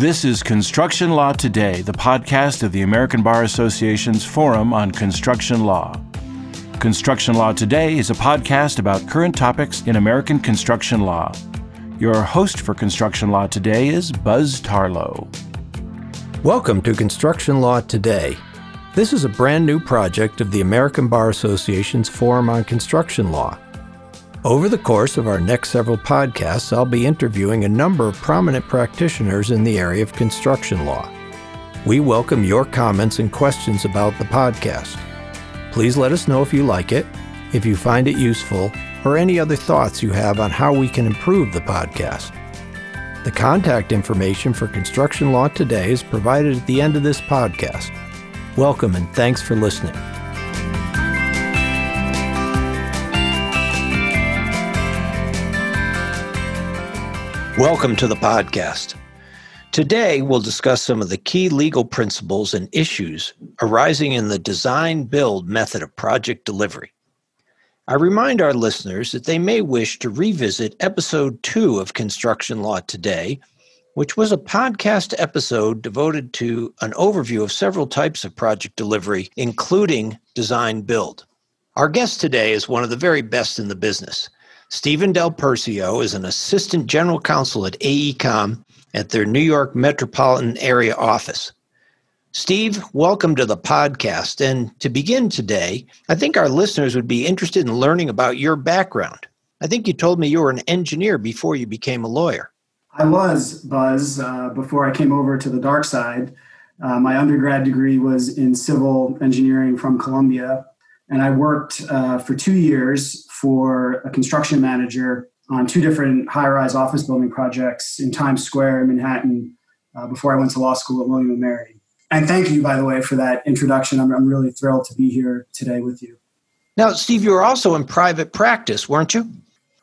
This is Construction Law Today, the podcast of the American Bar Association's Forum on Construction Law. Construction Law Today is a podcast about current topics in American construction law. Your host for Construction Law Today is Buzz Tarlow. Welcome to Construction Law Today. This is a brand new project of the American Bar Association's Forum on Construction Law. Over the course of our next several podcasts, I'll be interviewing a number of prominent practitioners in the area of construction law. We welcome your comments and questions about the podcast. Please let us know if you like it, if you find it useful, or any other thoughts you have on how we can improve the podcast. The contact information for Construction Law Today is provided at the end of this podcast. Welcome and thanks for listening. Welcome to the podcast. Today, we'll discuss some of the key legal principles and issues arising in the design build method of project delivery. I remind our listeners that they may wish to revisit episode two of Construction Law Today, which was a podcast episode devoted to an overview of several types of project delivery, including design build. Our guest today is one of the very best in the business. Stephen Del Percio is an assistant general counsel at AECOM at their New York metropolitan area office. Steve, welcome to the podcast. And to begin today, I think our listeners would be interested in learning about your background. I think you told me you were an engineer before you became a lawyer. I was, Buzz, uh, before I came over to the dark side. Uh, my undergrad degree was in civil engineering from Columbia, and I worked uh, for two years for a construction manager on two different high-rise office building projects in Times Square in Manhattan uh, before I went to law school at William and Mary. And thank you, by the way, for that introduction. I'm, I'm really thrilled to be here today with you. Now, Steve, you were also in private practice, weren't you?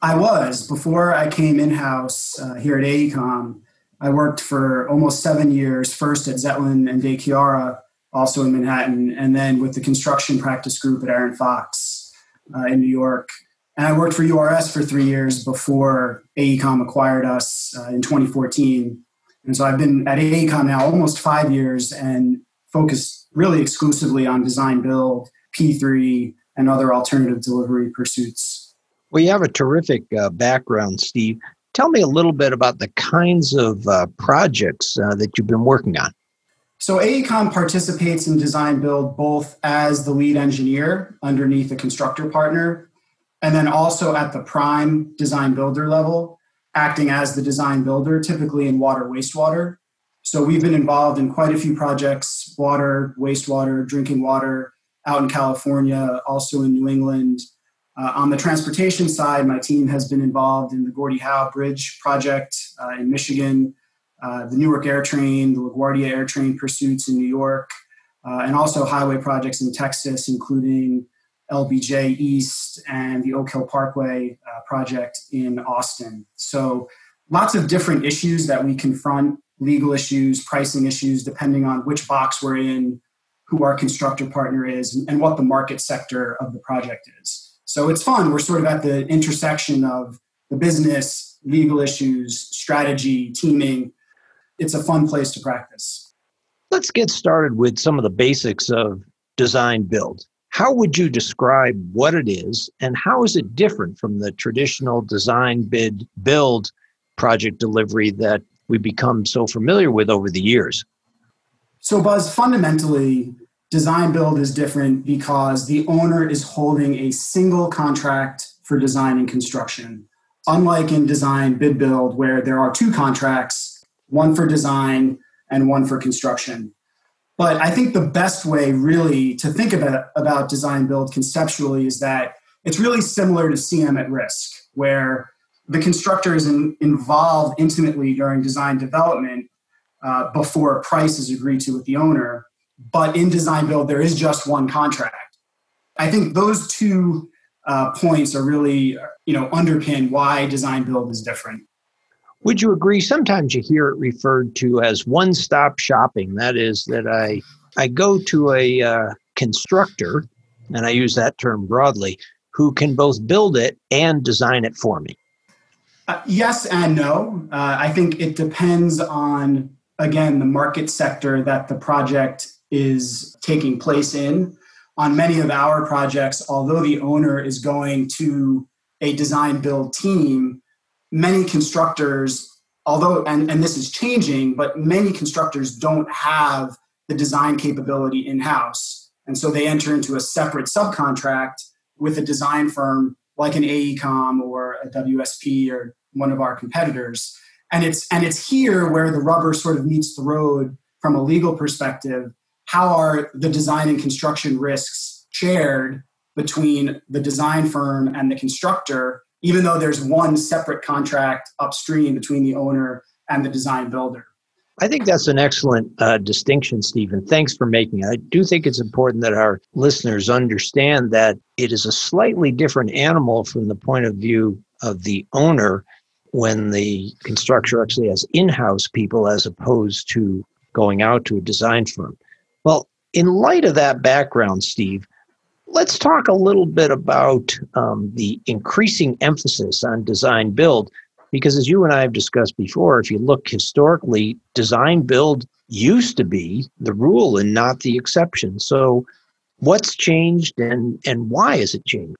I was. Before I came in-house uh, here at AECOM, I worked for almost seven years, first at Zetlin and De Chiara, also in Manhattan, and then with the construction practice group at Arent Fox uh, in New York. And I worked for URS for three years before AECOM acquired us uh, in 2014. And so I've been at AECOM now almost five years and focused really exclusively on design build, P3, and other alternative delivery pursuits. Well, you have a terrific uh, background, Steve. Tell me a little bit about the kinds of uh, projects uh, that you've been working on. So AECOM participates in design build both as the lead engineer underneath a constructor partner and then also at the prime design builder level, acting as the design builder, typically in water wastewater. So we've been involved in quite a few projects water, wastewater, drinking water out in California, also in New England. Uh, on the transportation side, my team has been involved in the Gordie Howe Bridge project uh, in Michigan, uh, the Newark Air Train, the LaGuardia Air Train pursuits in New York, uh, and also highway projects in Texas, including LBJ East and the Oak Hill Parkway uh, project in Austin. So lots of different issues that we confront legal issues, pricing issues, depending on which box we're in, who our constructor partner is, and what the market sector of the project is. So it's fun. We're sort of at the intersection of the business, legal issues, strategy, teaming. It's a fun place to practice. Let's get started with some of the basics of design build. How would you describe what it is and how is it different from the traditional design bid build project delivery that we become so familiar with over the years? So, Buzz, fundamentally, design build is different because the owner is holding a single contract for design and construction. Unlike in design bid build, where there are two contracts, one for design and one for construction. But I think the best way, really, to think about, about design build conceptually is that it's really similar to CM at risk, where the constructor is in, involved intimately during design development uh, before a price is agreed to with the owner. But in design build, there is just one contract. I think those two uh, points are really, you know, underpin why design build is different. Would you agree? Sometimes you hear it referred to as one stop shopping. That is, that I, I go to a uh, constructor, and I use that term broadly, who can both build it and design it for me. Uh, yes and no. Uh, I think it depends on again, the market sector that the project is taking place in. On many of our projects, although the owner is going to a design build team, many constructors, although, and, and this is changing, but many constructors don't have the design capability in house. And so they enter into a separate subcontract with a design firm like an AECOM or a WSP or one of our competitors. And it's and it's here where the rubber sort of meets the road from a legal perspective. How are the design and construction risks shared between the design firm and the constructor, even though there's one separate contract upstream between the owner and the design builder? I think that's an excellent uh, distinction, Stephen. Thanks for making it. I do think it's important that our listeners understand that it is a slightly different animal from the point of view of the owner when the constructor actually has in house people as opposed to going out to a design firm. Well, in light of that background, Steve, let's talk a little bit about um, the increasing emphasis on design build because as you and I have discussed before, if you look historically, design build used to be the rule and not the exception. So what's changed and, and why has it changed?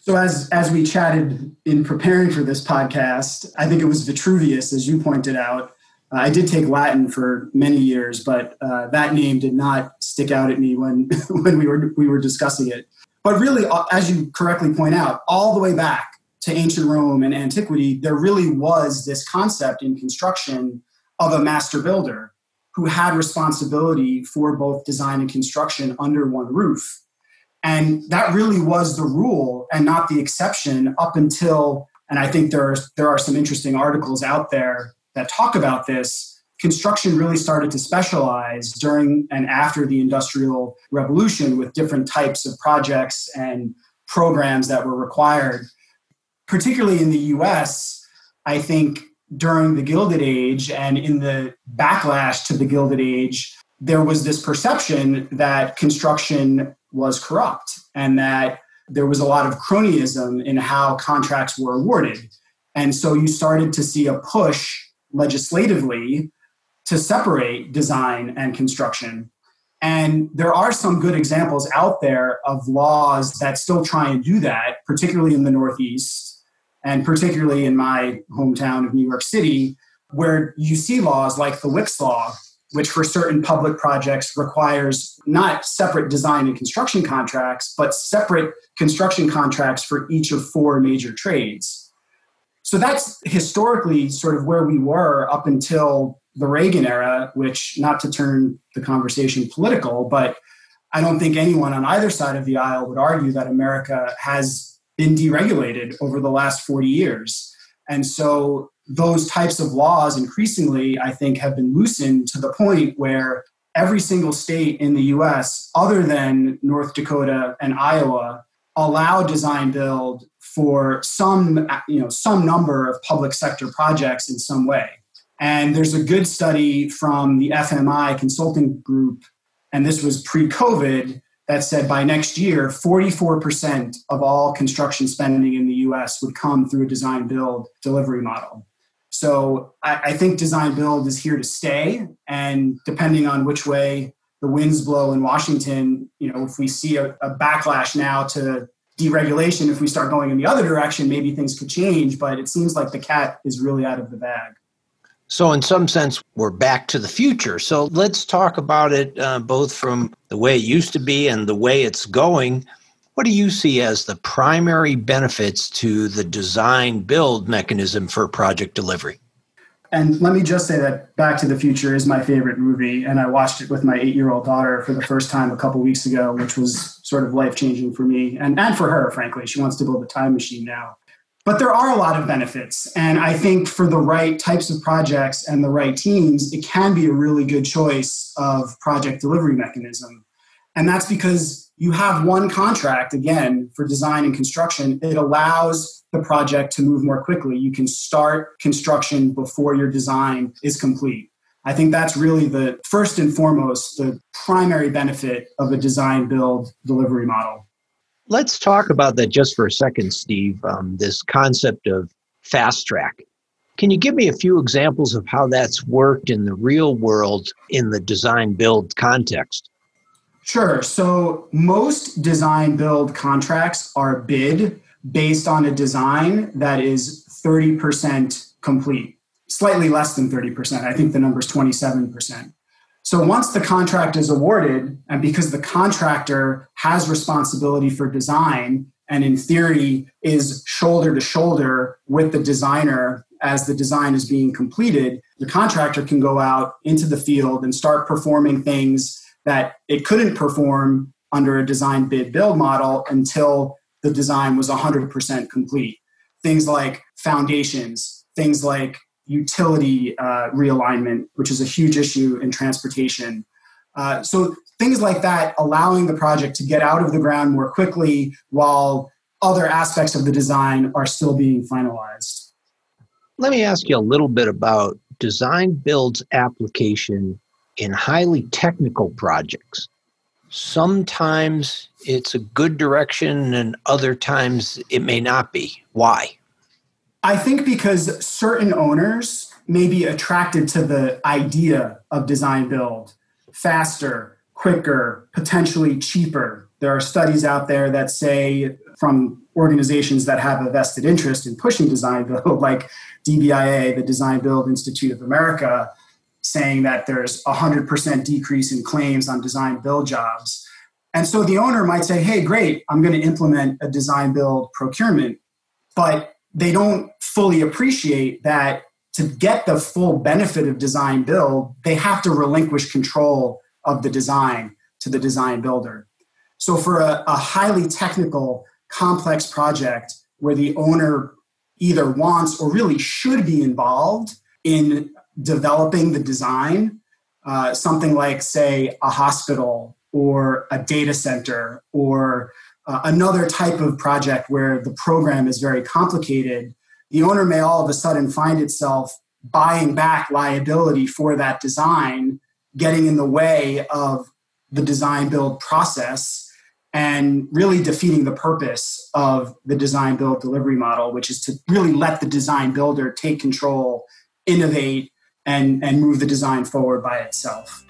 So as as we chatted in preparing for this podcast, I think it was Vitruvius, as you pointed out. I did take Latin for many years, but uh, that name did not stick out at me when when we were we were discussing it. But really, uh, as you correctly point out, all the way back to ancient Rome and antiquity, there really was this concept in construction of a master builder who had responsibility for both design and construction under one roof. And that really was the rule and not the exception up until, and I think there are, there are some interesting articles out there that talk about this. Construction really started to specialize during and after the Industrial Revolution with different types of projects and programs that were required particularly in the US, I think during the Gilded Age and in the backlash to the Gilded Age, there was this perception that construction was corrupt and that there was a lot of cronyism in how contracts were awarded. And so you started to see a push legislatively to separate design and construction. And there are some good examples out there of laws that still try and do that, particularly in the Northeast and particularly in my hometown of New York City, where you see laws like the Wicks Law, which for certain public projects requires not separate design and construction contracts, but separate construction contracts for each of four major trades. So that's historically sort of where we were up until the Reagan era, which, not to turn the conversation political, but I don't think anyone on either side of the aisle would argue that America has been deregulated over the last 40 years. And so those types of laws increasingly, I think, have been loosened to the point where every single state in the US, other than North Dakota and Iowa, allow design build for some, you know, some number of public sector projects in some way. And there's a good study from the FMI consulting group, and this was pre COVID, that said by next year, 44% of all construction spending in the US would come through a design build delivery model. So I, I, think design build is here to stay. And depending on which way the winds blow in Washington, you know, if we see a, a backlash now to deregulation, if we start going in the other direction, maybe things could change. But it seems like the cat is really out of the bag. So, in some sense, we're back to the future. So, let's talk about it uh, both from the way it used to be and the way it's going. What do you see as the primary benefits to the design build mechanism for project delivery? And let me just say that Back to the Future is my favorite movie, and I watched it with my eight year old daughter for the first time a couple weeks ago, which was sort of life changing for me and, and for her, frankly. She wants to build a time machine now. But there are a lot of benefits. And I think for the right types of projects and the right teams, it can be a really good choice of project delivery mechanism. And that's because you have one contract, again, for design and construction. It allows the project to move more quickly. You can start construction before your design is complete. I think that's really the first and foremost, the primary benefit of a design build delivery model. Let's talk about that just for a second, Steve. Um, this concept of fast track. Can you give me a few examples of how that's worked in the real world in the design build context? Sure. So most design build contracts are bid based on a design that is 30% complete, slightly less than 30%. I think the number is 27%. So once the contract is awarded, and because the contractor has responsibility for design and in theory is shoulder to shoulder with the designer as the design is being completed, the contractor can go out into the field and start performing things that it couldn't perform under a design bid build model until the design was 100% complete. Things like foundations, things like utility uh, realignment, which is a huge issue in transportation. Uh, so things like that, allowing the project to get out of the ground more quickly while other aspects of the design are still being finalized. Let me ask you a little bit about design builds application in highly technical projects. Sometimes it's a good direction, and other times it may not be. Why? I think because certain owners may be attracted to the idea of design build faster, quicker, potentially cheaper. There are studies out there that say from organizations that have a vested interest in pushing design build, like DBIA, the Design Build Institute of America, saying that there's a 100% decrease in claims on design build jobs. And so the owner might say, hey, great, I'm going to implement a design build procurement. But they don't fully appreciate that to get the full benefit of design build, they have to relinquish control of the design to the design builder. So for a, a highly technical, complex project where the owner either wants or really should be involved in developing the design, uh, something like, say, a hospital or a data center or uh, another type of project where the program is very complicated, the owner may all of a sudden find itself buying back liability for that design, getting in the way of the design build process and really defeating the purpose of the design build delivery model, which is to really let the design builder take control, innovate, and, and move the design forward by itself.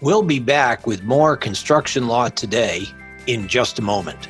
We'll be back with more construction law today in just a moment.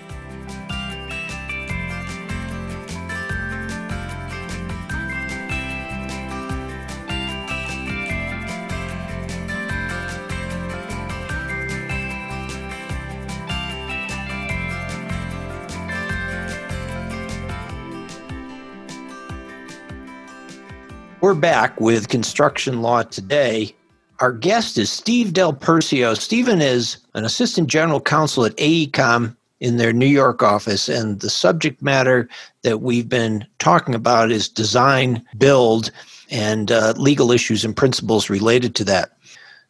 We're back with Construction Law Today. Our guest is Steve Del Percio. Stephen is an assistant general counsel at AECOM in their New York office, and the subject matter that we've been talking about is design, build, and uh, legal issues and principles related to that.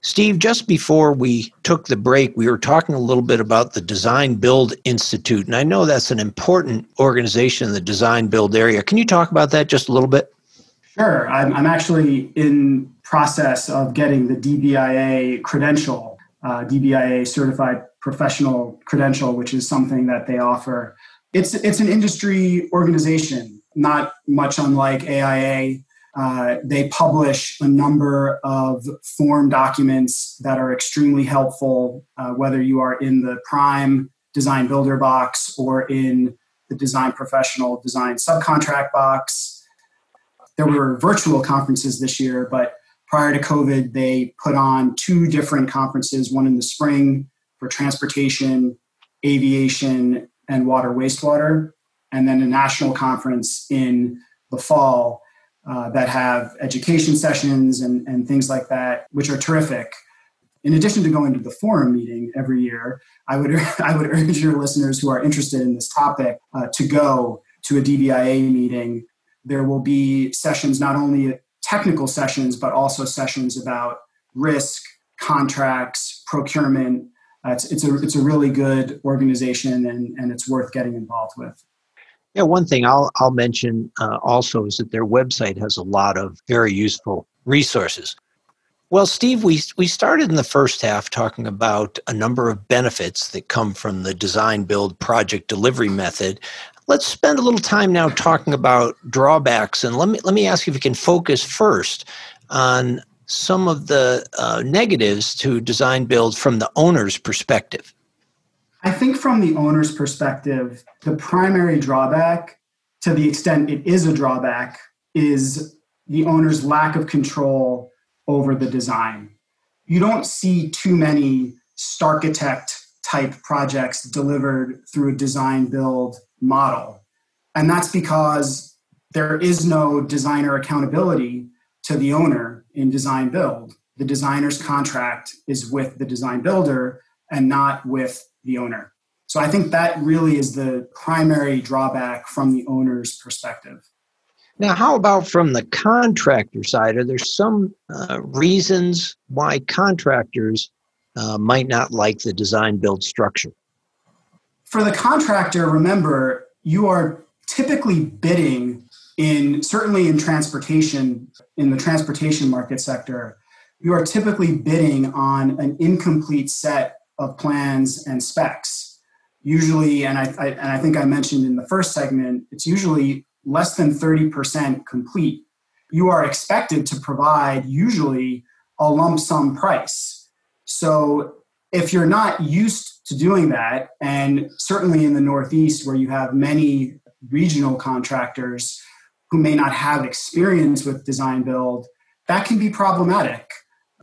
Steve, just before we took the break, we were talking a little bit about the Design Build Institute, and I know that's an important organization in the design build area. Can you talk about that just a little bit? Sure. I'm, I'm actually in process of getting the DBIA credential, uh, DBIA certified professional credential, which is something that they offer. It's it's an industry organization, not much unlike AIA. Uh, they publish a number of form documents that are extremely helpful, uh, whether you are in the Prime Design Builder box or in the Design Professional Design Subcontract box there were virtual conferences this year, but prior to COVID, they put on two different conferences, one in the spring for transportation, aviation, and water wastewater, and then a national conference in the fall uh, that have education sessions and, and things like that, which are terrific. In addition to going to the forum meeting every year, I would I would urge your listeners who are interested in this topic uh, to go to a DBIA meeting there will be sessions, not only technical sessions, but also sessions about risk, contracts, procurement. Uh, it's, it's, a, it's a really good organization and, and it's worth getting involved with. Yeah, one thing I'll, I'll mention uh, also is that their website has a lot of very useful resources. Well, Steve, we, we started in the first half talking about a number of benefits that come from the design build project delivery method Let's spend a little time now talking about drawbacks, and let me let me ask you if you can focus first on some of the uh, negatives to design build from the owner's perspective. I think from the owner's perspective, the primary drawback, to the extent it is a drawback, is the owner's lack of control over the design. You don't see too many Starchitect type projects delivered through a design build model. And that's because there is no designer accountability to the owner in design build. The designer's contract is with the design builder and not with the owner. So I think that really is the primary drawback from the owner's perspective. Now, how about from the contractor side? Are there some uh, reasons why contractors uh, might not like the design build structure? For the contractor, remember, you are typically bidding in certainly in transportation, in the transportation market sector, you are typically bidding on an incomplete set of plans and specs. Usually, and I, I, and I think I mentioned in the first segment, it's usually less than 30% complete. You are expected to provide usually a lump sum price. So if you're not used to doing that, and certainly in the Northeast where you have many regional contractors who may not have experience with design build, that can be problematic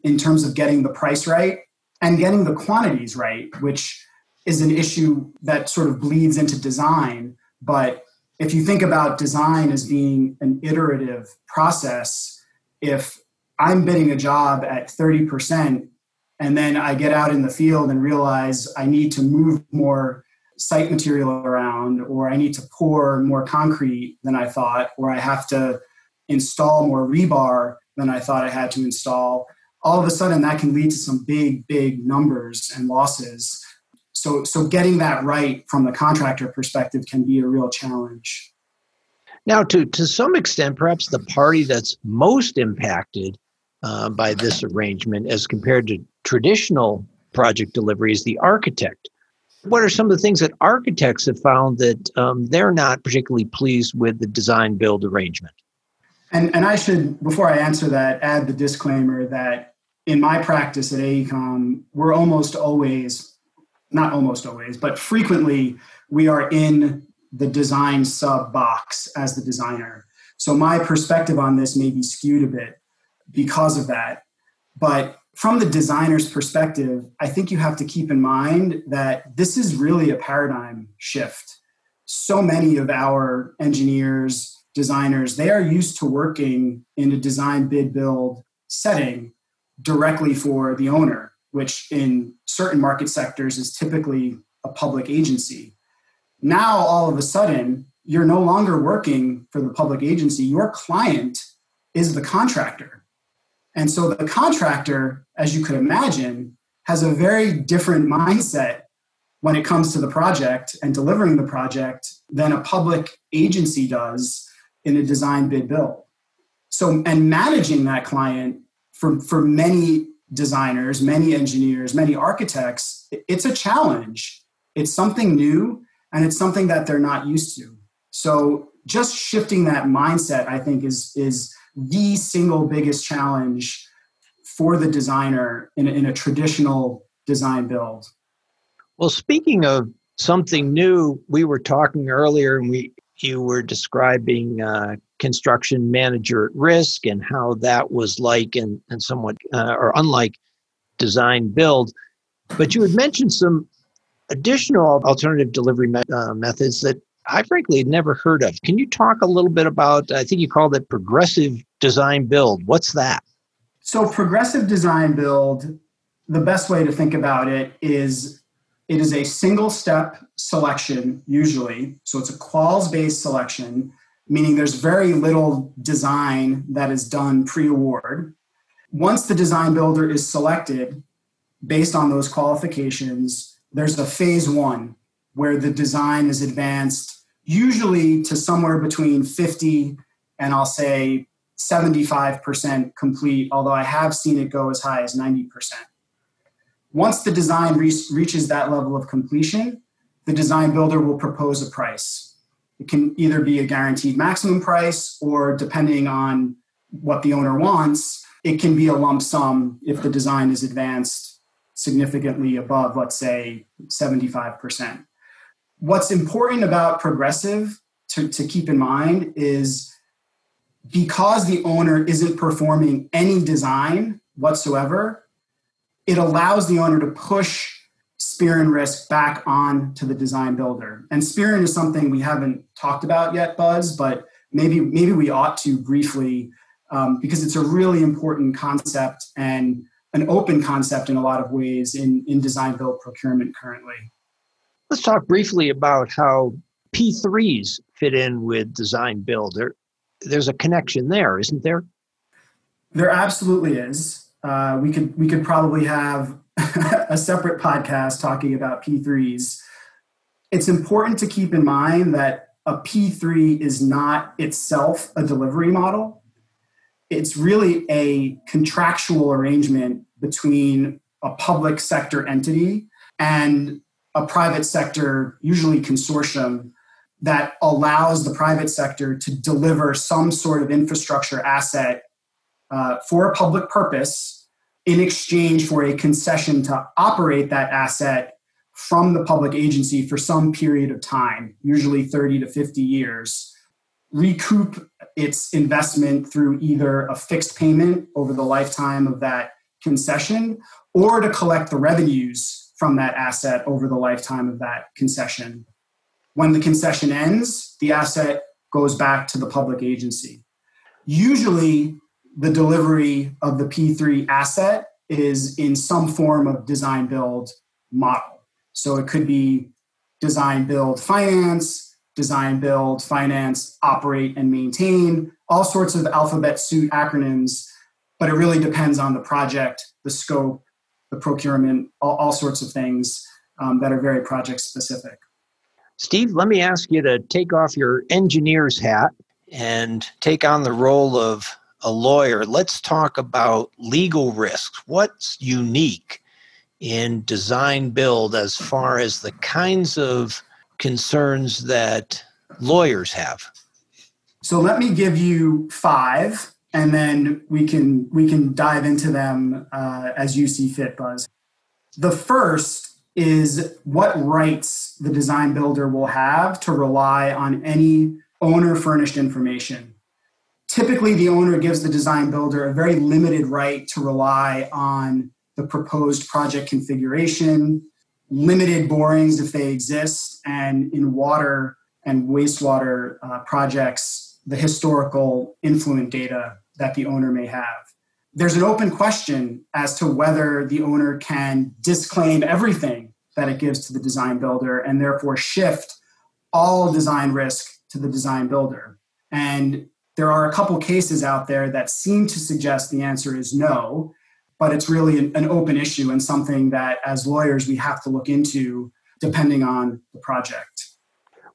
in terms of getting the price right and getting the quantities right, which is an issue that sort of bleeds into design. But if you think about design as being an iterative process, if I'm bidding a job at 30%, and then I get out in the field and realize I need to move more site material around, or I need to pour more concrete than I thought, or I have to install more rebar than I thought I had to install, all of a sudden that can lead to some big, big numbers and losses. So, so getting that right from the contractor perspective can be a real challenge. Now, to, to some extent, perhaps the party that's most impacted uh, by this arrangement as compared to traditional project delivery is the architect. What are some of the things that architects have found that um, they're not particularly pleased with the design build arrangement? And, and I should, before I answer that, add the disclaimer that in my practice at AECOM, we're almost always, not almost always, but frequently we are in the design sub box as the designer. So my perspective on this may be skewed a bit because of that. But from the designer's perspective, I think you have to keep in mind that this is really a paradigm shift. So many of our engineers, designers, they are used to working in a design bid build setting directly for the owner, which in certain market sectors is typically a public agency. Now, all of a sudden, you're no longer working for the public agency. Your client is the contractor. And so the contractor, as you could imagine, has a very different mindset when it comes to the project and delivering the project than a public agency does in a design bid build. So, and managing that client for, for many designers, many engineers, many architects, it's a challenge. It's something new and it's something that they're not used to. So, just shifting that mindset, I think, is, is the single biggest challenge for the designer in a, in a traditional design build. Well, speaking of something new, we were talking earlier and we you were describing uh, construction manager at risk and how that was like and, and somewhat uh, or unlike design build. But you had mentioned some additional alternative delivery me- uh, methods that I frankly had never heard of. Can you talk a little bit about, I think you called it progressive design build. What's that? So, progressive design build, the best way to think about it is it is a single step selection, usually. So it's a quals based selection, meaning there's very little design that is done pre award. Once the design builder is selected based on those qualifications, there's a phase one where the design is advanced, usually to somewhere between 50 and I'll say 75% complete, although I have seen it go as high as 90%. Once the design re- reaches that level of completion, the design builder will propose a price. It can either be a guaranteed maximum price or depending on what the owner wants, it can be a lump sum if the design is advanced significantly above, let's say, 75%. What's important about progressive to, to keep in mind is because the owner isn't performing any design whatsoever, it allows the owner to push Spearin risk back on to the design builder. And Spearin is something we haven't talked about yet, Buzz, but maybe maybe we ought to briefly um, because it's a really important concept and an open concept in a lot of ways in, in design build procurement currently. Let's talk briefly about how P3s fit in with design build. There, there's a connection there, isn't there? There absolutely is. Uh, we could we could probably have a separate podcast talking about P3s. It's important to keep in mind that a P3 is not itself a delivery model. It's really a contractual arrangement between a public sector entity and a private sector, usually consortium, that allows the private sector to deliver some sort of infrastructure asset uh, for a public purpose in exchange for a concession to operate that asset from the public agency for some period of time, usually 30 to 50 years, recoup its investment through either a fixed payment over the lifetime of that concession or to collect the revenues from that asset over the lifetime of that concession. When the concession ends, the asset goes back to the public agency. Usually, the delivery of the P3 asset is in some form of design build model. So it could be design build finance, design build finance, operate and maintain, all sorts of alphabet soup acronyms, but it really depends on the project, the scope, the procurement, all, all sorts of things um, that are very project specific. Steve, let me ask you to take off your engineer's hat and take on the role of a lawyer. Let's talk about legal risks. What's unique in design build as far as the kinds of concerns that lawyers have? So let me give you five, and then we can we can dive into them uh, as you see fit, Buzz. The first is what rights the design builder will have to rely on any owner furnished information. Typically, the owner gives the design builder a very limited right to rely on the proposed project configuration, limited borings if they exist, and in water and wastewater uh, projects, the historical influent data that the owner may have there's an open question as to whether the owner can disclaim everything that it gives to the design builder and therefore shift all design risk to the design builder. And there are a couple cases out there that seem to suggest the answer is no, but it's really an, an open issue and something that as lawyers we have to look into depending on the project.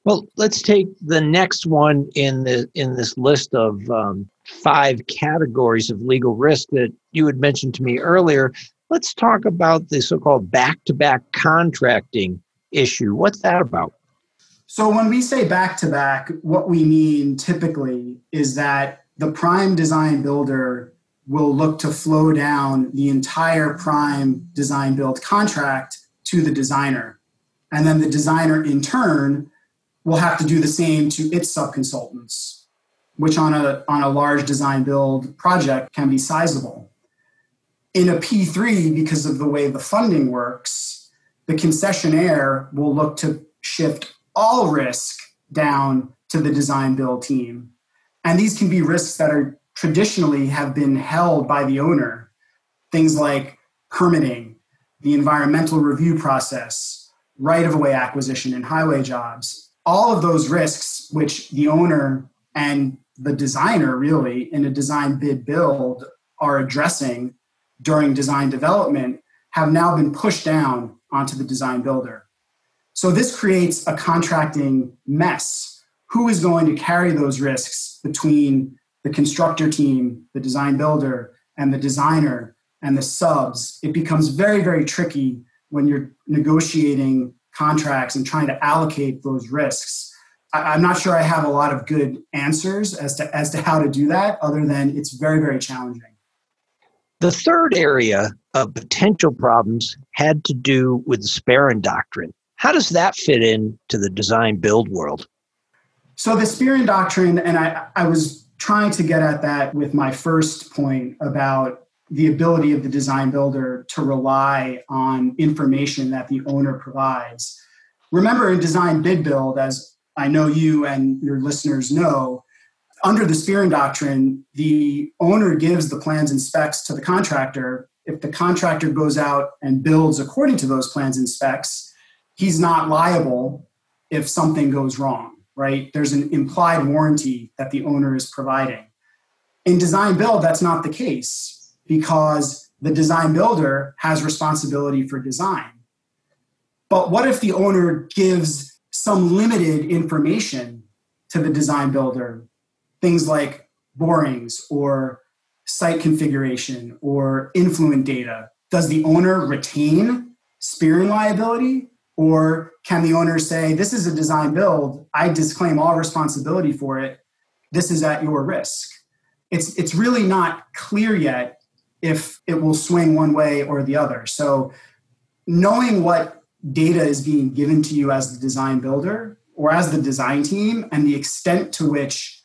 Well, let's take the next one in the in this list of um, five categories of legal risk that you had mentioned to me earlier. Let's talk about the so-called back-to-back contracting issue. What's that about? So when we say back-to-back, what we mean typically is that the prime design builder will look to flow down the entire prime design build contract to the designer. And then the designer in turn will have to do the same to its subconsultants, which on a, on a large design build project can be sizable. In a P3, because of the way the funding works, the concessionaire will look to shift all risk down to the design build team. And these can be risks that are traditionally have been held by the owner. Things like permitting, the environmental review process, right of way acquisition and highway jobs, all of those risks, which the owner and the designer really in a design bid build are addressing during design development, have now been pushed down onto the design builder. So this creates a contracting mess. Who is going to carry those risks between the constructor team, the design builder, and the designer and the subs? It becomes very, very tricky when you're negotiating contracts and trying to allocate those risks I, am not sure I have a lot of good answers as to as to how to do that, other than it's very very challenging. The third area of potential problems had to do with the Spearin doctrine. How does that fit in to the design build world? So the Spearin doctrine, and I, I was trying to get at that with my first point about the ability of the design builder to rely on information that the owner provides. Remember in design bid build, as I know you and your listeners know, under the Spearin doctrine, the owner gives the plans and specs to the contractor. If the contractor goes out and builds according to those plans and specs, he's not liable if something goes wrong, right? There's an implied warranty that the owner is providing. In design build, that's not the case because the design builder has responsibility for design. But what if the owner gives some limited information to the design builder things like borings or site configuration or influent data, does the owner retain Spearin liability? Or can the owner say, This is a design build, I disclaim all responsibility for it, this is at your risk? It's, it's really not clear yet if it will swing one way or the other. So, knowing what data is being given to you as the design builder or as the design team and the extent to which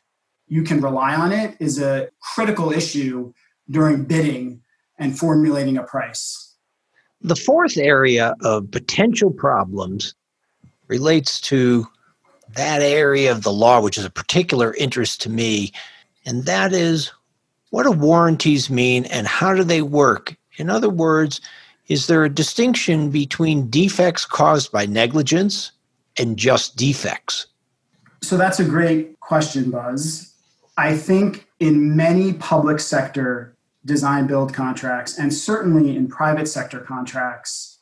you can rely on it is a critical issue during bidding and formulating a price. The fourth area of potential problems relates to that area of the law, which is a particular interest to me, and that is what do warranties mean and how do they work? In other words, is there a distinction between defects caused by negligence and just defects? So that's a great question, Buzz. I think in many public sector design build contracts, and certainly in private sector contracts,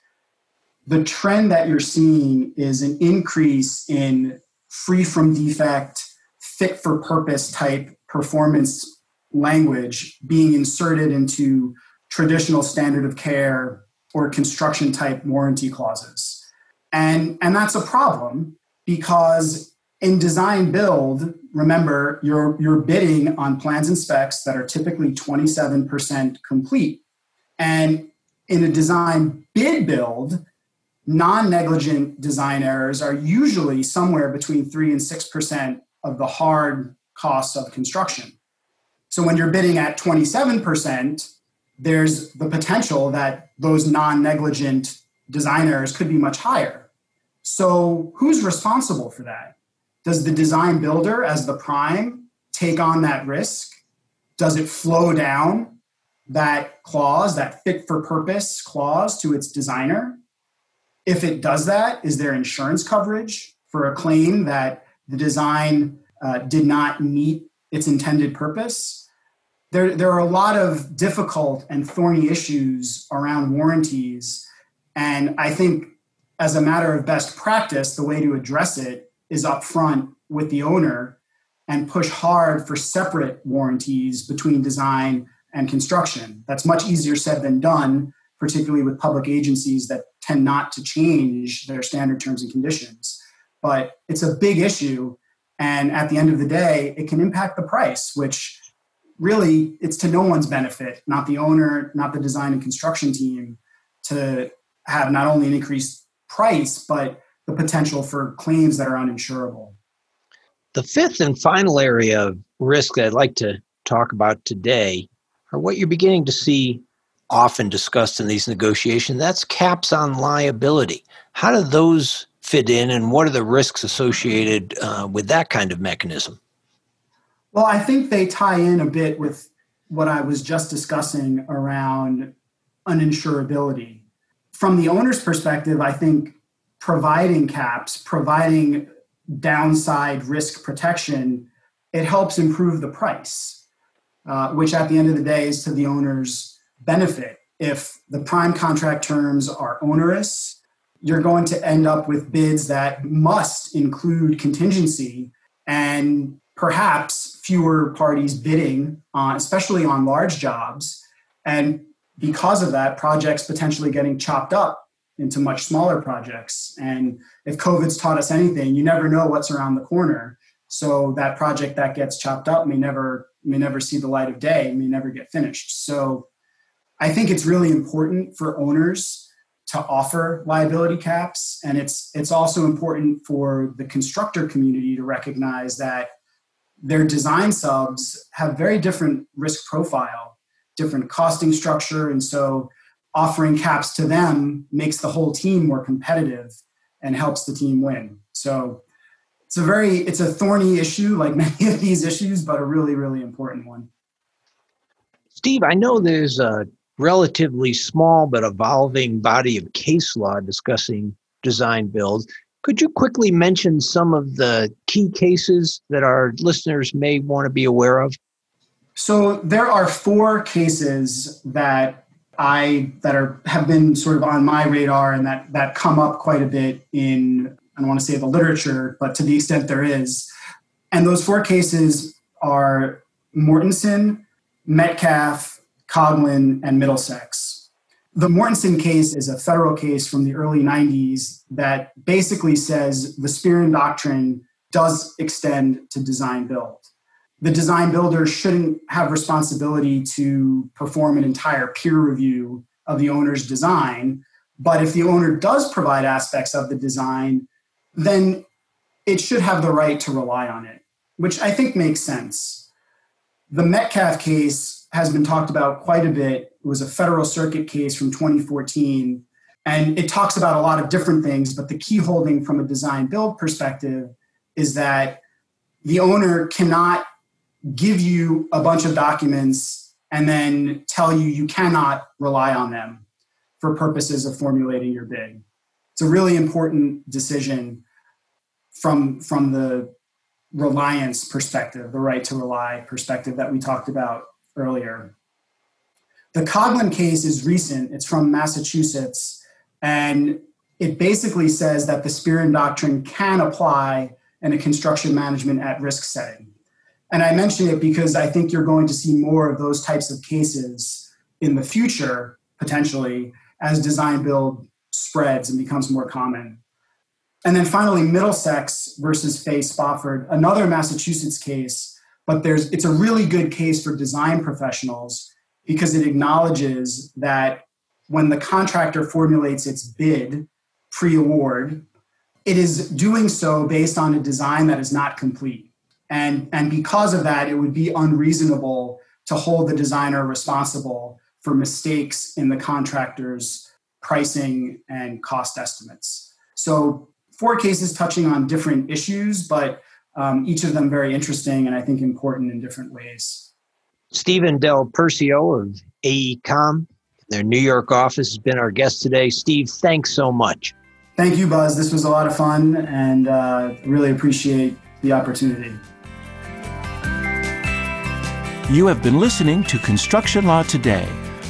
the trend that you're seeing is an increase in free from defect, fit for purpose type performance language being inserted into traditional standard of care or construction type warranty clauses. And, and that's a problem because in design build, remember you're, you're bidding on plans and specs that are typically 27% complete. And in a design bid build, non negligent design errors are usually somewhere between 3 and 6% of the hard costs of construction. So when you're bidding at 27%, there's the potential that those non negligent designers could be much higher. So who's responsible for that? Does the design builder, as the prime, take on that risk? Does it flow down that clause, that fit for purpose clause, to its designer? If it does that, is there insurance coverage for a claim that the design uh, did not meet its intended purpose? There, there are a lot of difficult and thorny issues around warranties. And I think, as a matter of best practice, the way to address it is upfront with the owner and push hard for separate warranties between design and construction. That's much easier said than done, particularly with public agencies that tend not to change their standard terms and conditions. But it's a big issue. And at the end of the day, it can impact the price, which really it's to no one's benefit, not the owner, not the design and construction team, to have not only an increased price, but the potential for claims that are uninsurable. The fifth and final area of risk that I'd like to talk about today are what you're beginning to see often discussed in these negotiations. That's caps on liability. How do those fit in, and what are the risks associated uh, with that kind of mechanism? Well, I think they tie in a bit with what I was just discussing around uninsurability. From the owner's perspective, I think providing caps, providing downside risk protection, it helps improve the price, uh, which at the end of the day is to the owner's benefit. If the prime contract terms are onerous, you're going to end up with bids that must include contingency and perhaps fewer parties bidding, uh, especially on large jobs. And because of that, projects potentially getting chopped up into much smaller projects. And if COVID's taught us anything, you never know what's around the corner. So that project that gets chopped up may never may never see the light of day, may never get finished. So I think it's really important for owners to offer liability caps, and it's it's also important for the constructor community to recognize that their design subs have very different risk profile, different costing structure, and so offering caps to them makes the whole team more competitive and helps the team win. So it's a very it's a thorny issue like many of these issues, but a really really important one. Steve, I know there's a relatively small but evolving body of case law discussing design builds. Could you quickly mention some of the key cases that our listeners may want to be aware of? So there are four cases that I that are have been sort of on my radar and that that come up quite a bit in I don't want to say the literature, but to the extent there is. And those four cases are Mortenson, Metcalf, Coghlan, and Middlesex. The Mortenson case is a federal case from the early 90s that basically says the Spearin Doctrine does extend to design build the design builder shouldn't have responsibility to perform an entire peer review of the owner's design. But if the owner does provide aspects of the design, then it should have the right to rely on it, which I think makes sense. The Metcalf case has been talked about quite a bit. It was a federal circuit case from 2014, and it talks about a lot of different things, but the key holding from a design build perspective is that the owner cannot give you a bunch of documents and then tell you you cannot rely on them for purposes of formulating your bid. It's a really important decision from, from the reliance perspective, the right to rely perspective that we talked about earlier. The Coghlan case is recent, it's from Massachusetts, and it basically says that the Spearin Doctrine can apply in a construction management at risk setting. And I mention it because I think you're going to see more of those types of cases in the future, potentially, as design build spreads and becomes more common. And then finally, Middlesex versus Fay Spofford, another Massachusetts case, but there's it's a really good case for design professionals because it acknowledges that when the contractor formulates its bid pre-award, it is doing so based on a design that is not complete. And, and because of that, it would be unreasonable to hold the designer responsible for mistakes in the contractor's pricing and cost estimates. So, four cases touching on different issues, but um, each of them very interesting and I think important in different ways. Stephen Del Percio of AECOM, their New York office, has been our guest today. Steve, thanks so much. Thank you, Buzz. This was a lot of fun and uh, really appreciate the opportunity. You have been listening to Construction Law Today,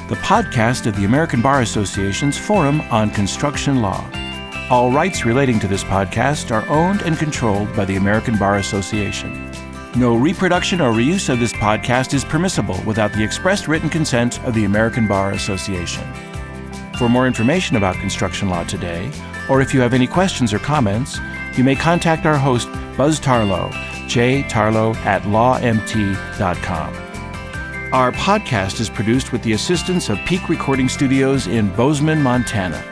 the podcast of the American Bar Association's Forum on Construction Law. All rights relating to this podcast are owned and controlled by the American Bar Association. No reproduction or reuse of this podcast is permissible without the expressed written consent of the American Bar Association. For more information about Construction Law Today, or if you have any questions or comments, you may contact our host, Buzz Tarlow, jtarlow at lawmt.com. Our podcast is produced with the assistance of Peak Recording Studios in Bozeman, Montana.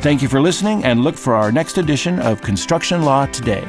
Thank you for listening and look for our next edition of Construction Law Today.